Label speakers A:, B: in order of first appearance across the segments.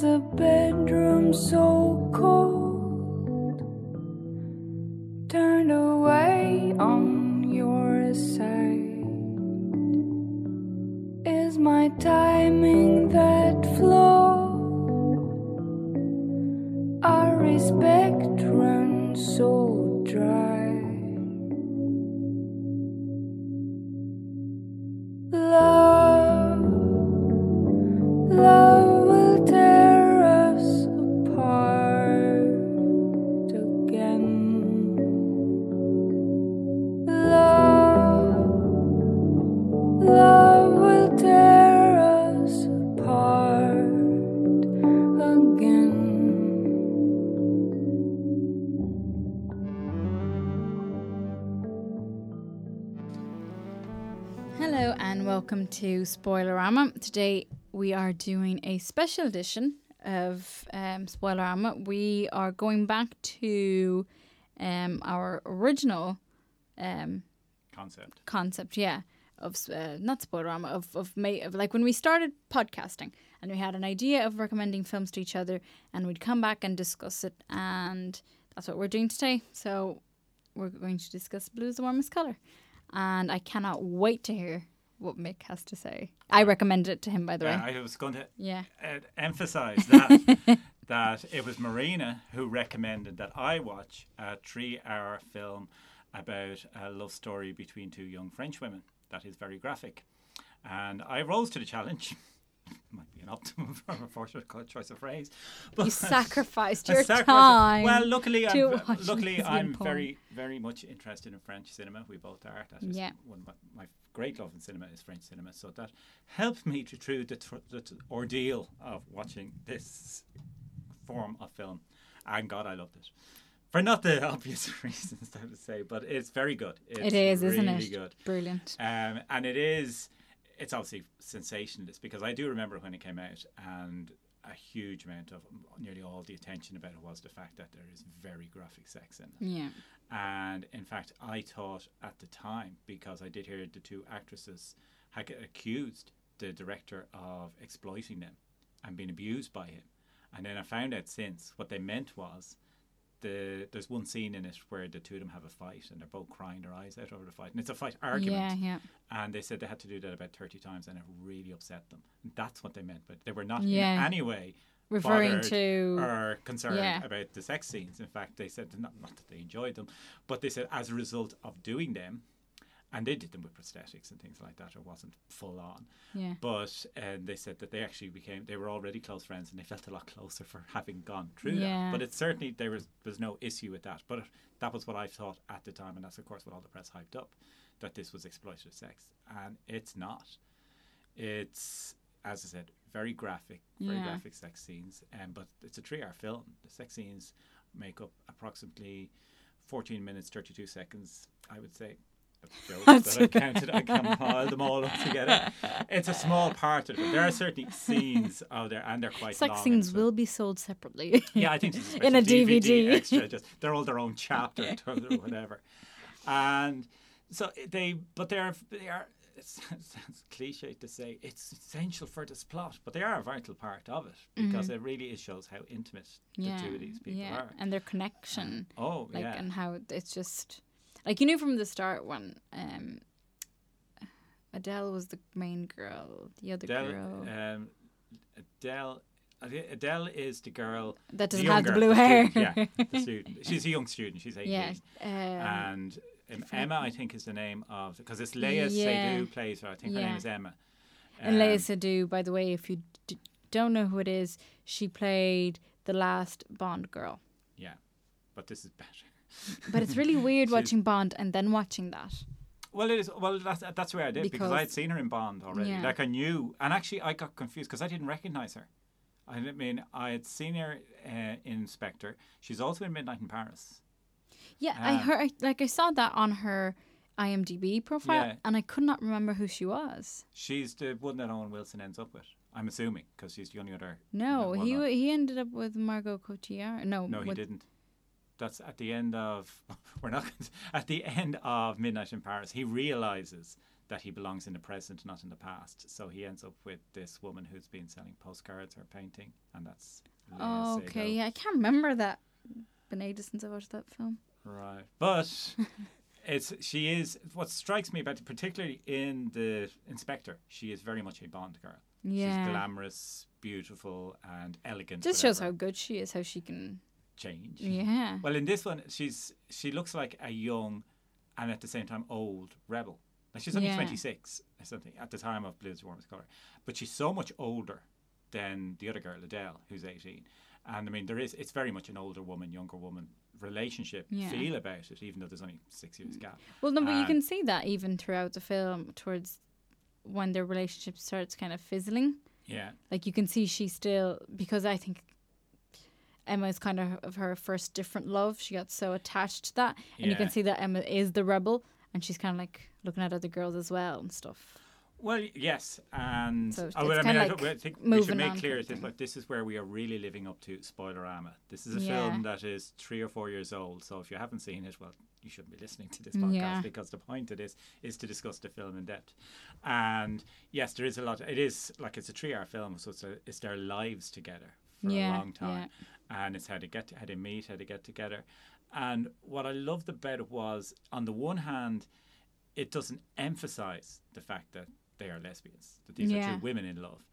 A: the bedroom so cold? Turned away on your side. Is my timing that flawed? Our respect runs so dry. Love, love
B: welcome to Spoilerama. Today we are doing a special edition of um, Spoilerama. We are going back to um, our original um,
C: concept.
B: concept, yeah, of uh, not Spoilerama, of of, ma- of like when we started podcasting and we had an idea of recommending films to each other, and we'd come back and discuss it, and that's what we're doing today. So we're going to discuss Blue is the Warmest Color, and I cannot wait to hear what Mick has to say. I recommended it to him, by the way.
C: I was going to
B: Yeah.
C: uh, emphasize that that it was Marina who recommended that I watch a three-hour film about a love story between two young French women. That is very graphic, and I rose to the challenge. Might be an optimum for a fortunate choice of phrase, but
B: You sacrificed your
C: sacrificed-
B: time.
C: Well, luckily, I'm, luckily I'm
B: porn.
C: very, very much interested in French cinema. We both are. That is
B: Yeah.
C: one of my, my great love in cinema is French cinema. So that helped me to through the, tr- the t- ordeal of watching this form of film. And God, I loved it. For not the obvious reasons, I would say, but it's very good. It's
B: it is,
C: really
B: isn't it?
C: good.
B: Brilliant.
C: Um, and it is, it's obviously sensationalist because I do remember when it came out and a huge amount of nearly all the attention about it was the fact that there is very graphic sex in it.
B: Yeah.
C: And in fact, I thought at the time, because I did hear the two actresses had accused the director of exploiting them and being abused by him. And then I found out since what they meant was the there's one scene in it where the two of them have a fight and they're both crying their eyes out over the fight. And it's a fight argument.
B: Yeah, yeah.
C: And they said they had to do that about 30 times and it really upset them. And that's what they meant. But they were not
B: Yeah.
C: in any way
B: Referring to-
C: or concerned
B: Yeah.
C: about the sex scenes. In fact, they said not, not that they enjoyed them, but they said as a result of doing them, and they did them with prosthetics and things like that. It wasn't full on,
B: Yeah.
C: but and they said that they actually became they were already close friends and they felt a lot closer for having gone through
B: Yeah.
C: that. But it certainly there was there's no issue with that. But that was what I thought at the time, and that's of course what all the press hyped up that this was exploitative sex, and it's not. It's as I said, very graphic, very
B: Yeah.
C: graphic sex scenes, um, but it's a three-hour film. The sex scenes make up approximately 14 minutes 32 seconds, I would say. That's jokes that I counted. I compiled them all up together. It's a small part of it. There are certainly scenes out there, and they're quite
B: Sex
C: long.
B: scenes
C: so-
B: will be sold separately.
C: yeah, I think
B: in a
C: special
B: DVD.
C: extra. Just they're all their own chapter or whatever, and so they. But they're they are. It sounds cliche to say it's essential for this plot, but they are a vital part of it because it really is shows how intimate
B: Mm-hmm. yeah.
C: the two of these people
B: yeah.
C: are.
B: And their connection.
C: Oh
B: like
C: yeah,
B: and how it's just like you knew from the start when um Adele was the main girl, the other
C: Adele,
B: girl
C: um, Adele. Adele is the girl
B: that doesn't
C: young
B: have the blue hair.
C: student, yeah, the student. She's a young student. She's eighteen.
B: yeah. Um,
C: and um, Emma, I think, is the name of because it's Léa
B: Yeah.
C: Seydoux plays her. I think her name is Emma.
B: and Léa
C: Um,
B: Seydoux, by the way, if you d- don't know who it is, she played the last Bond girl.
C: Yeah, but this is better.
B: But it's really weird watching Bond and then watching that.
C: Well, it is. Well, that's that's where I did because,
B: Because-
C: I had seen her in Bond already.
B: Yeah.
C: Like I knew, and actually I got confused because I didn't recognize her. I mean, I had seen her uh, in Spectre. She's also in Midnight in Paris.
B: Yeah, I
C: Ah.
B: heard I, like I saw that on her IMDb profile,
C: Yeah.
B: and I could not remember who she was.
C: She's the one that Owen Wilson ends up with. I'm assuming because she's the only other.
B: No, he he ended up with Margot Cotillard. No,
C: No, he didn't. That's at the end of. We're not at the end of Midnight in Paris. He realizes that he belongs in the present, not in the past. So he ends up with this woman who's been selling postcards or painting, and that's.
B: Oh, okay, yeah, I can't remember that. Been ages since I watched that film.
C: Right, but it's she is. What strikes me about, it, particularly in the inspector, she is very much a Bond girl.
B: Yeah.
C: She's glamorous, beautiful, and elegant.
B: Just shows how good she is, how she can.
C: Change.
B: Yeah.
C: Well, in this one, she's she looks like a young, and at the same time old rebel. Like she's only
B: Yeah.
C: twenty six or something at the time of Blue's Warmest Color, but she's so much older than the other girl, Adele, who's eighteen. And I mean, there is it's very much an older woman, younger woman relationship
B: Yeah.
C: feel about it, even though there's only six years mm. gap.
B: Well, no, but you can see that even throughout the film, towards when their relationship starts kind of fizzling.
C: Yeah,
B: Like you can see she still because I think Emma is kind of of her first different love. She got so attached to that, and you can see that Emma is the rebel, and she's kind of like looking at other girls as well and stuff.
C: Well, yes, and
B: So
C: oh, well, I mean, I,
B: like
C: I think we should make clear this, like, this is where we are really living up to Spoilerama. This is a
B: Yeah.
C: film that is three or four years old, so if you haven't seen it, well, you shouldn't be listening to this podcast
B: Yeah.
C: because the point of this is to discuss the film in depth. And yes, there is a lot. It is like it's a three-hour film, so it's, a, it's their lives together for
B: Yeah,
C: a long time, and it's how they get, how they meet, how they get together. And what I loved about it was, on the one hand, it doesn't emphasize the fact that they are lesbians, that these are two women in love,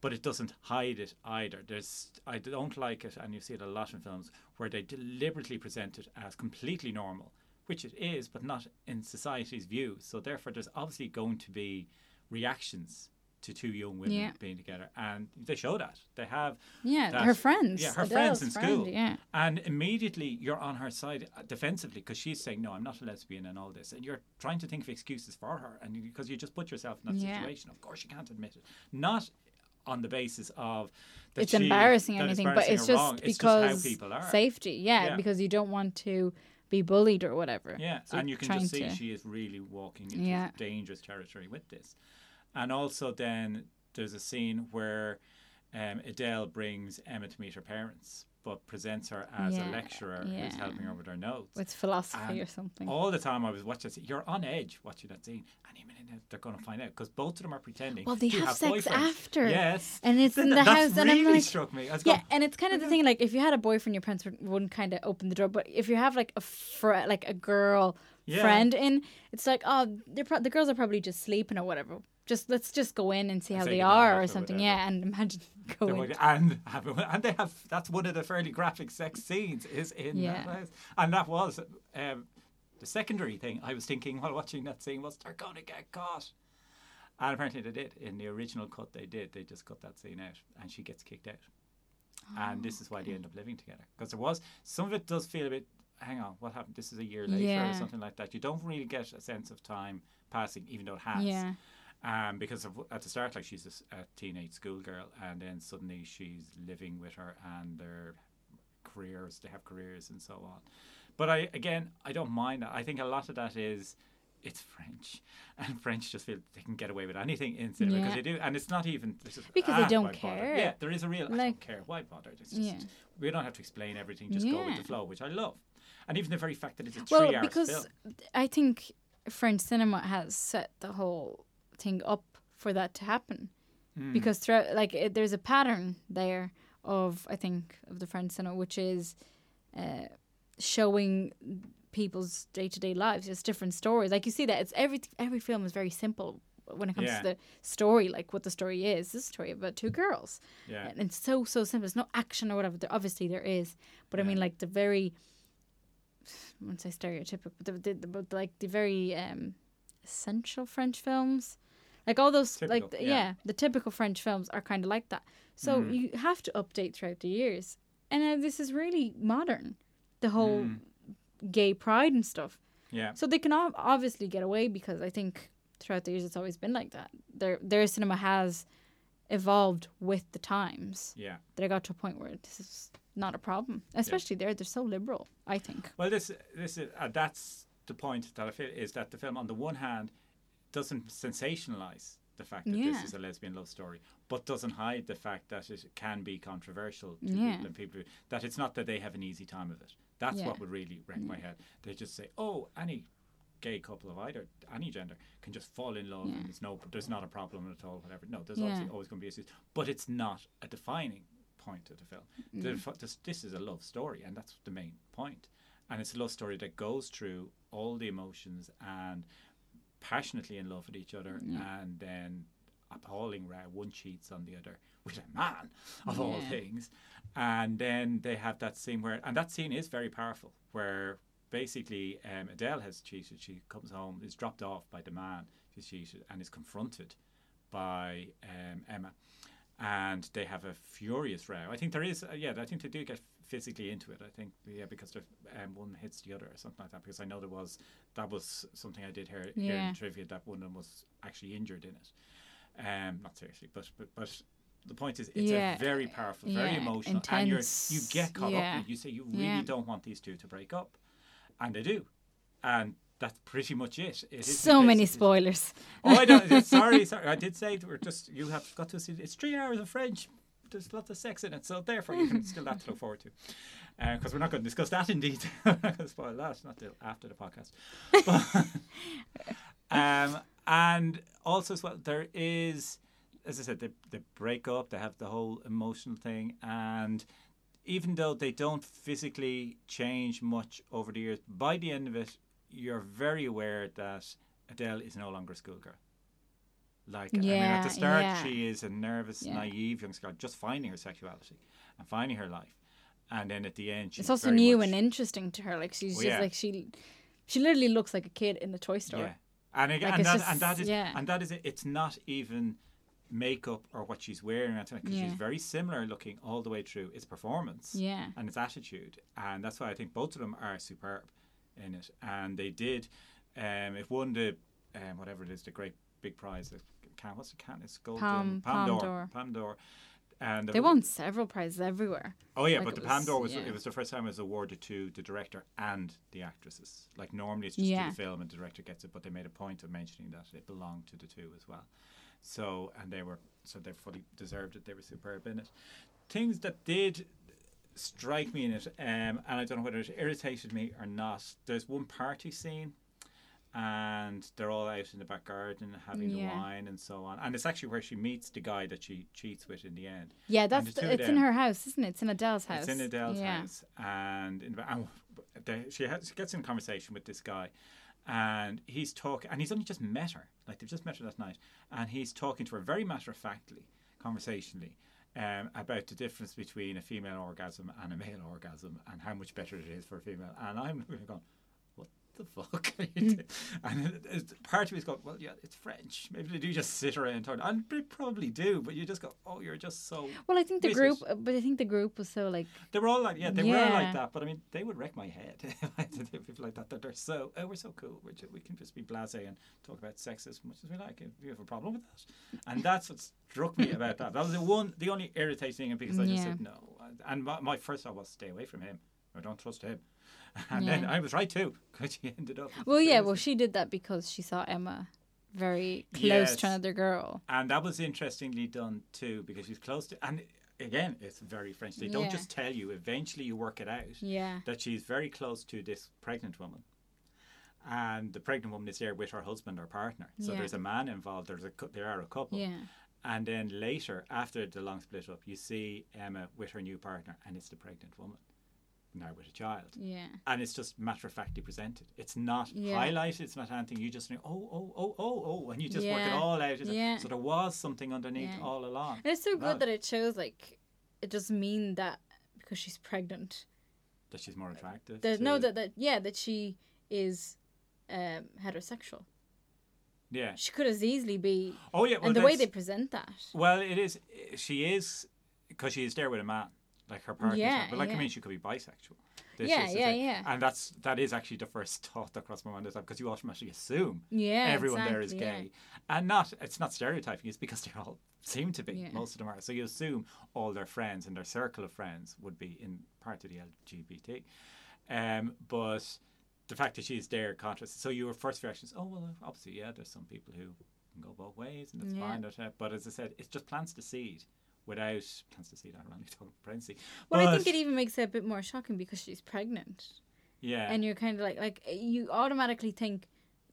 C: but it doesn't hide it either. There's I don't like it, and you see it a lot in films where they deliberately present it as completely normal, which it is, but not in society's view. So therefore, there's obviously going to be reactions to two young women
B: Yeah.
C: being together, and they show that they have
B: Yeah,
C: that-
B: her friends.
C: Yeah, her friends in
B: friend,
C: school.
B: Yeah,
C: And immediately you're on her side defensively because she's saying, "No, I'm not a lesbian," and all this, and you're trying to think of excuses for her, and because you just put yourself in that
B: Yeah.
C: situation. Of course, you can't admit it. Not on the basis of that
B: it's
C: she-
B: embarrassing or anything,
C: embarrassing
B: but it's just
C: wrong. It's
B: because
C: just how people are.
B: safety. Yeah,
C: Yeah.
B: because you don't want to be bullied or whatever.
C: Yeah,
B: So
C: and
B: you're
C: can just see
B: to-
C: she is really walking into
B: Yeah.
C: dangerous territory with this. And also, then there's a scene where um, Adele brings Emma to meet her parents, but presents her as
B: Yeah,
C: a lecturer
B: yeah.
C: who's helping her with her notes.
B: with philosophy
C: And
B: or something.
C: All the time I was watching that scene, you're on edge watching that scene. Any minute they're going to find out because both of them are pretending.
B: Well, they
C: to
B: have sex
C: boyfriends.
B: after.
C: Yes.
B: And it's in the
C: That
B: house, and I'm
C: really
B: like-
C: struck me. I was
B: Yeah,
C: going,
B: and it's kind of the thing. Like, if you had a boyfriend, your parents would- wouldn't kind of open the door. But if you have like a fr- like a girl
C: Yeah.
B: friend in, it's like, oh, they're pro- the girls are probably just sleeping or whatever. Just let's just go in and see how they are or something.
C: whatever.
B: Yeah, and imagine going.
C: to- and have, and they have that's one of the fairly graphic sex scenes is in
B: Yeah.
C: that and that was um, the secondary thing I was thinking while watching that scene was they're going to get caught, and apparently they did. In the original cut, they did. They just cut that scene out, and she gets kicked out, and this is why they end up living together because there was some of it does feel a bit. Hang on, what happened? This is a year later
B: Yeah.
C: or something like that. You don't really get a sense of time passing, even though it has
B: Yeah,
C: um, because of, at the start, like she's a teenage schoolgirl, and then suddenly she's living with her, and their careers, they have careers, and so on. But I again, I don't mind that. I think a lot of that is it's French, and French just feel they can get away with anything in cinema because
B: Yeah.
C: they do, and it's not even just,
B: Because they
C: "Ah,
B: don't
C: why bother?"
B: care.
C: Yeah, there is a real I don't care. Why bother? It's just
B: Yeah.
C: we don't have to explain everything. Just go with the flow, which I love. And even the very fact that it's a
B: well,
C: three-hour
B: because
C: film.
B: I think French cinema has set the whole thing up for that to happen.
C: Hmm.
B: Because throughout, like, it, there's a pattern there of I think of the French cinema, which is uh, showing people's day to day lives, just different stories. Like you see that it's every every film is very simple when it comes
C: Yeah.
B: to the story, like what the story is. This story about two girls,
C: Yeah.
B: and it's so so simple. There's no action or whatever. There, obviously there is, but I mean like the very, I wouldn't say stereotypical, but the, the, the but like the very um, essential French films. Like all those, like the-
C: yeah.
B: yeah. the typical French films are kind of like that. So
C: Mm.
B: you have to update throughout the years, and uh, this is really modern. The whole
C: Mm.
B: gay pride and stuff.
C: Yeah.
B: So they can ob- obviously get away because I think throughout the years it's always been like that. Their their cinema has evolved with the times.
C: Yeah.
B: That I got to a point where this is not a problem. Especially there, they're so liberal. I think.
C: Well, this this is uh, that's the point that I feel is that the film, on the one hand, doesn't sensationalize the fact that
B: Yeah.
C: this is a lesbian love story, but doesn't hide the fact that it can be controversial to
B: Yeah.
C: people and people. That it's not that they have an easy time of it. That's
B: Yeah.
C: what would really wreck my head. They just say, "Oh, any gay couple of either any gender can just fall in love and there's no there's not a problem at all whatever no there's obviously always going to be issues but it's not a defining point of the film
B: Mm.
C: the, this, this is a love story and that's the main point and it's a love story that goes through all the emotions and passionately in love with each other and then appalling row one cheats on the other with a man of all things. And then they have that scene where and that scene is very powerful where basically um, Adele has cheated. She comes home is dropped off by the man she's cheated and is confronted by um, Emma. And they have a furious row. I think there is uh, yeah I think they do get physically into it I think yeah because the, um, one hits the other or something like that because I know there was that was something I did hear, hear in trivia that one of them was actually injured in it um, not seriously but, but but the point is it's
B: Yeah,
C: a very powerful very
B: yeah,
C: emotional and you're
B: intense,
C: you get caught up
B: yeah.
C: you say you really
B: Yeah.
C: don't want these two to break up and they do and that's pretty much it, it is
B: So many spoilers.
C: Oh, I don't. Sorry, sorry. I did say we're just. You have got to see. It's three hours of French. There's lots of sex in it, so therefore you can still have to look forward to. Because we're not going to discuss that in detail. we're not going to spoil that. Not till after the podcast. But, um, and also as well, there is, as I said, they they break up. They have the whole emotional thing, and even though they don't physically change much over the years, by the end of it, you're very aware that Adele is no longer a schoolgirl. Like, I mean, at the start,
B: yeah.
C: she is a nervous,
B: Yeah.
C: naive young girl just finding her sexuality and finding her life. And then at the end, she's
B: It's also new
C: much-
B: and interesting to her. Like she's
C: Oh,
B: just
C: yeah.
B: like she, she literally looks like a kid in the toy store.
C: Yeah, and again,
B: Like,
C: and, that,
B: just-
C: and that is
B: yeah.
C: and that is it. It's not even makeup or what she's wearing because
B: Yeah.
C: she's very similar looking all the way through. It's performance,
B: Yeah.
C: and it's attitude, and that's why I think both of them are superb in it. And they did, um, it won the um, whatever it is, the great big prize. Can what's the can? It's golden
B: Palm-
C: Palm
B: Palme
C: d'Or.
B: d'Or.
C: Palme d'Or. And
B: They won several prizes everywhere.
C: Oh yeah,
B: Like,
C: but the Palm
B: was-
C: d'Or was
B: yeah.
C: it was the first time it was awarded to the director and the actresses. Like normally it's just
B: Yeah.
C: to the film and the director gets it, but they made a point of mentioning that it belonged to the two as well. So and they were so they fully deserved it. They were superb in it. Things that did strike me in it, um, and I don't know whether it irritated me or not. There's one party scene. And they're all out in the back garden having the wine and so on. And it's actually where she meets the guy that she cheats with in the end.
B: Yeah, that's
C: the
B: it's in her house, isn't it? It's in Adele's house.
C: it's in Adele's
B: yeah.
C: house, and, in, and they, she, has, she gets in conversation with this guy, and he's talking, and he's only just met her, like they've just met her that night, and he's talking to her very matter of factly, conversationally, um, about the difference between a female orgasm and a male orgasm, and how much better it is for a female. And I'm going, the fuck? are you hmm. doing?" and it- it's- part of me is going, well, yeah, it's French. Maybe they do just sit around and talk, and they probably do, but you just go, oh, you're just so
B: Well, I think the group, but I think the group was so like,
C: they were all like, yeah, they were all like that. But I mean, they would wreck my head. People like that, that they're so, oh, we're so cool. We're ju- we can just be blasé and talk about sex as much as we like. If you have a problem with that, and that's what struck me about that. That was the one, the only irritating thing because I just
B: Yeah.
C: said no. And my, my first thought was stay away from him. I don't trust him. And then I was right too, because she ended up.
B: well, yeah, well, she did that because she saw Emma very close
C: Yes.
B: to another girl.
C: And that was interestingly done too, because she's close to. And again, it's very French. They don't
B: Yeah.
C: just tell you. Eventually, you work it out.
B: Yeah,
C: that she's very close to this pregnant woman. And the pregnant woman is there with her husband or partner. So
B: Yeah.
C: there's a man involved. There's a there are a couple.
B: yeah,
C: And then later, after the long split up, you see Emma with her new partner, and it's the pregnant woman now with a child.
B: yeah,
C: And it's just matter of factly presented. It's not
B: Yeah.
C: highlighted. It's not anything. You just think, oh, oh, oh, oh, oh, and you just work it all out.
B: Yeah.
C: So there was something underneath
B: Yeah.
C: all along.
B: and it's so good that it shows like it doesn't mean that because she's pregnant.
C: That she's more attractive.
B: That no, that that yeah, that she is um, heterosexual.
C: yeah.
B: She could as easily be,
C: Oh yeah. Well,
B: and the way they present that.
C: Well, it is. She is because she is there with a man, like her partner.
B: Yeah,
C: but like I mean, she could be bisexual. This
B: Yeah, yeah, yeah.
C: And that's that is actually the first thought that crossed my mind because you automatically assume
B: Yeah,
C: everyone there is
B: exactly, yeah.
C: gay, and not. It's not stereotyping. It's because they all seem to be.
B: Yeah.
C: Most of them are. So you assume all their friends and their circle of friends would be in part of the LGBT. Um, but the fact that she's there contrasts. So your first reaction is, oh well, obviously, yeah. There's some people who can go both ways, and that's
B: Yeah.
C: fine. But, but as I said, it just plants the seed without plants the seed. I don't talk pregnancy.
B: Well, I think it even makes it a bit more shocking because she's pregnant,
C: yeah,
B: and you're kind of like like you automatically think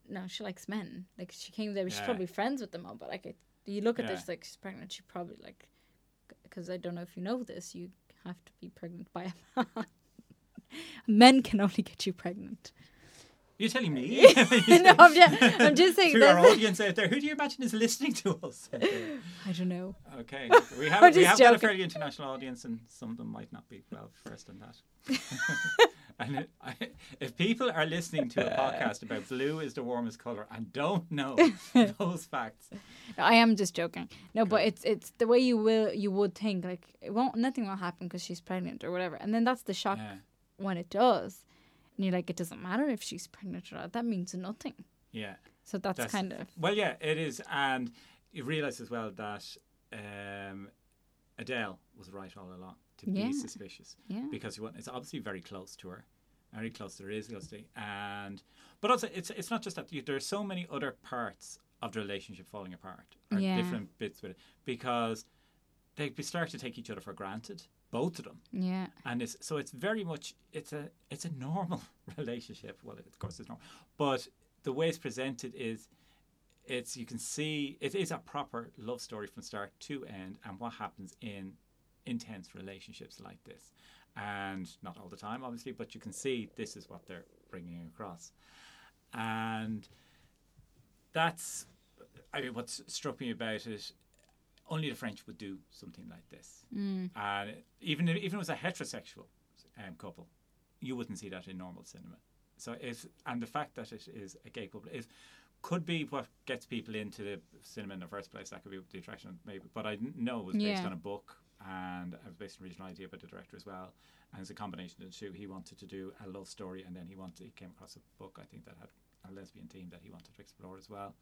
B: no, she likes men. Like she came there, she's
C: Yeah.
B: probably friends with them all. But like, it, you look at
C: Yeah.
B: this, like she's pregnant. She probably like, because I don't know if you know this, you have to be pregnant by a man. Men can only get you pregnant.
C: You're telling me?
B: no, I'm just, I'm just saying.
C: to our audience out there, who do you imagine is listening to us?
B: I don't know.
C: Okay, we have we have got a fairly international audience, and some of them might not be well versed in that. and it, I, if people are listening to a podcast about blue is the warmest color and don't know those facts,
B: I am just joking. No, but it's it's the way you will you would think like it won't nothing will happen because she's pregnant or whatever, and then that's the shock
C: yeah,
B: when it does, and you're like it doesn't matter if she's pregnant or not. That means nothing.
C: yeah.
B: So that's,
C: That's-
B: kind of
C: Well, yeah, it is, and you realise as well that um, Adele was right all along to
B: Yeah.
C: be suspicious.
B: yeah
C: because you want, it's obviously very close to her, very close to her is and but also it's it's not just that you, there are so many other parts of the relationship falling apart, or
B: Yeah.
C: different bits with it, because they start to take each other for granted, both of them,
B: yeah
C: and it's so it's very much it's a it's a normal relationship. Well, of course it's normal, but the way it's presented is. It's you can see it is a proper love story from start to end, and what happens in intense relationships like this. And not all the time, obviously, but you can see this is what they're bringing across. And that's, I mean, what struck me about it, only the French would do something like this.
B: mm.
C: And even if, even if it was a heterosexual um, couple, you wouldn't see that in normal cinema. So if and the fact that it is a gay couple is could be what gets people into the cinema in the first place. That could be the attraction, maybe. But I didn't know it was based
B: Yeah.
C: on a book, and it was based on a original idea by the director as well. And it's a combination of the two. He wanted to do a love story, and then he wanted he came across a book I think that had a lesbian theme that he wanted to explore as well.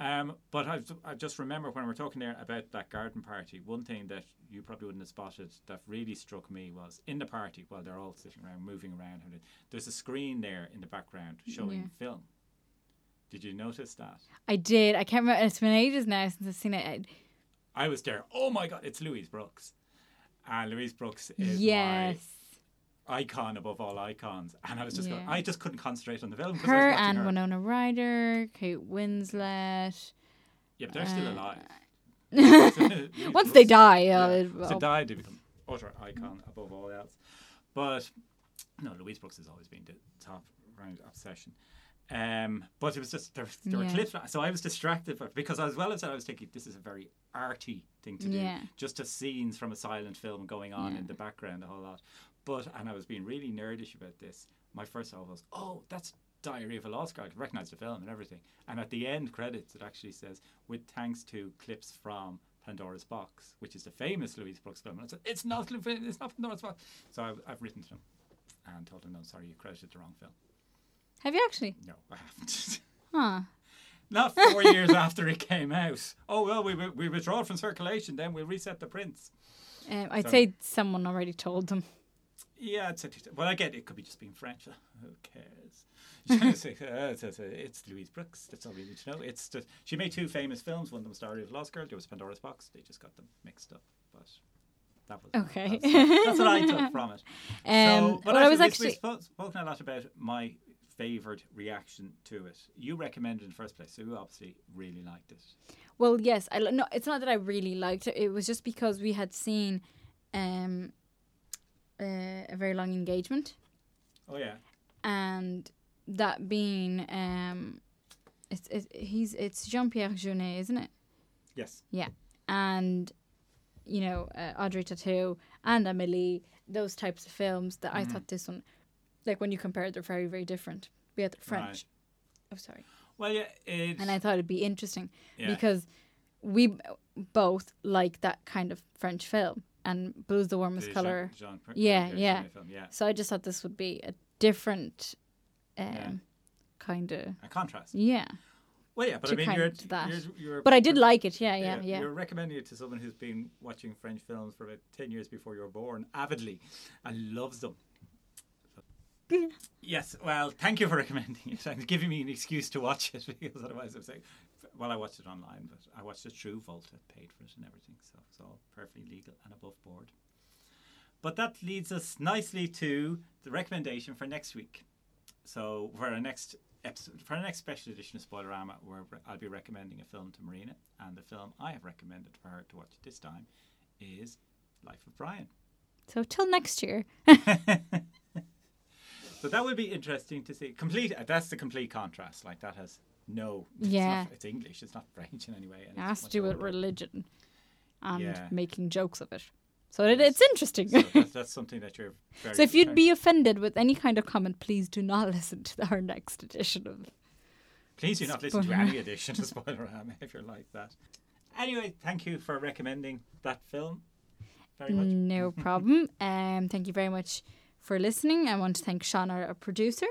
C: Um, but I, I just remember when we were talking there about that garden party, one thing that you probably wouldn't have spotted that really struck me was in the party while they're all sitting around, moving around, and there's a screen there in the background showing
B: Yeah.
C: film. Did you notice that?
B: I did. I can't remember. It's been ages now since I've seen it. I,
C: was there. Oh my god, it's Louise Brooks. And Louise Brooks is
B: yes,
C: my icon above all icons. And I was just going i just couldn't concentrate on the film. 'cause I was
B: her and
C: her.
B: Winona Ryder, Kate Winslet.
C: Yeah, but they're still
B: uh,
C: alive.
B: Once they die,
C: yeah.
B: uh,
C: to
B: well,
C: die, they become utter icon above all else. But no, Louise Brooks has always been the top round obsession. Um, but it was just there, there were
B: Yeah.
C: clips, so I was distracted by, because as well as that, I was thinking this is a very arty thing to do,
B: Yeah.
C: just a scenes from a silent film going on
B: Yeah.
C: in the background a whole lot. But and I was being really nerdish about this. My first thought was, oh, that's Diary of a Lost Girl. I could recognize the film and everything. And at the end credits, it actually says, with thanks to clips from Pandora's Box, which is the famous Louise Brooks film. And I said, it's not, it's not Pandora's Box. So I've, I've written to them and told them, no, sorry, you credited the wrong film.
B: have you actually?
C: No, I haven't.
B: Huh.
C: not four years after it came out. Oh, well, we, we withdraw it from circulation, then we'll reset the prints.
B: Um, I'd
C: So-
B: say someone already told them.
C: Yeah, it's a, well, I get it could be just being French. uh, Who cares? it's, it's, Louise Brooks. That's all we need to know. It's just, she made two famous films. One of them was Diary of Lost Girl. There was Pandora's Box. They just got them mixed up. But that was
B: Okay.
C: That's, that's what I took from it.
B: Um,
C: so, but
B: well, I was
C: actually, we-
B: actually.
C: we've spoken a lot about my favoured reaction to it. You recommended it in the first place, so you obviously really liked it.
B: Well, yes. I no. It's not that I really liked it. It was just because we had seen, um, uh, a very long engagement,
C: Oh yeah,
B: and that being um, it's it's he's it's Jean Pierre Jeunet, isn't it?
C: yes, Yeah,
B: and you know uh, Audrey Tautou and Amelie, those types of films that I
C: Mhm.
B: thought this one, like when you compare, it, they're very very different. We had French.
C: Right.
B: Oh, sorry.
C: Well, yeah, it,
B: And I thought it'd be interesting
C: yeah.
B: because we b- both like that kind of French film, and Blue's the warmest
C: the
B: color.
C: Jean, Jean,
B: Yeah,
C: Jean-
B: yeah.
C: Yeah,
B: So I just thought this would be a different, um,
C: Yeah.
B: kind of
C: a contrast.
B: yeah.
C: Well, yeah, but I mean, you're,
B: that.
C: you're, you're
B: But I did like it. Yeah, yeah, yeah.
C: You're recommending it to someone who's been watching French films for about 10 years before you were born, avidly, and loves them. yes, well, thank you for recommending it and giving me an excuse to watch it because otherwise I'm like, well, I watched it online, but I watched it through Volta, paid for it and everything, so it's all perfectly legal and above board. But that leads us nicely to the recommendation for next week. So, for our next episode, for our next special edition of Spoilerama, where I'll be recommending a film to Marina, and the film I have recommended for her to watch this time is Life of Brian.
B: So till next year.
C: So that would be interesting to see. Complete. That's the complete contrast. Like that has no. It's
B: Yeah.
C: Not, it's English. It's not French in any way. and
B: It
C: it's
B: has to do with religion and
C: Yeah.
B: making jokes of it. So it, it's interesting.
C: So that's, that's something that you're. Very
B: So if you'd be offended with any kind of comment, please do not listen to our next edition of.
C: Please do not listen to any edition of Spoilerama if you're like that. Anyway, thank you for recommending that film. Very much.
B: No problem. Um, thank you very much for listening. I want to thank Sean, our producer,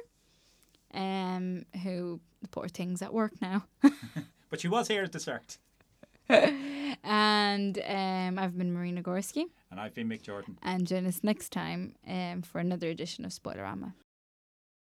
B: um, who the poor thing's at work now.
C: But she was here at the start.
B: and um, I've been Marina Gorski.
C: And I've been Mick Jordan.
B: And join us next time um, for another edition of Spoilerama.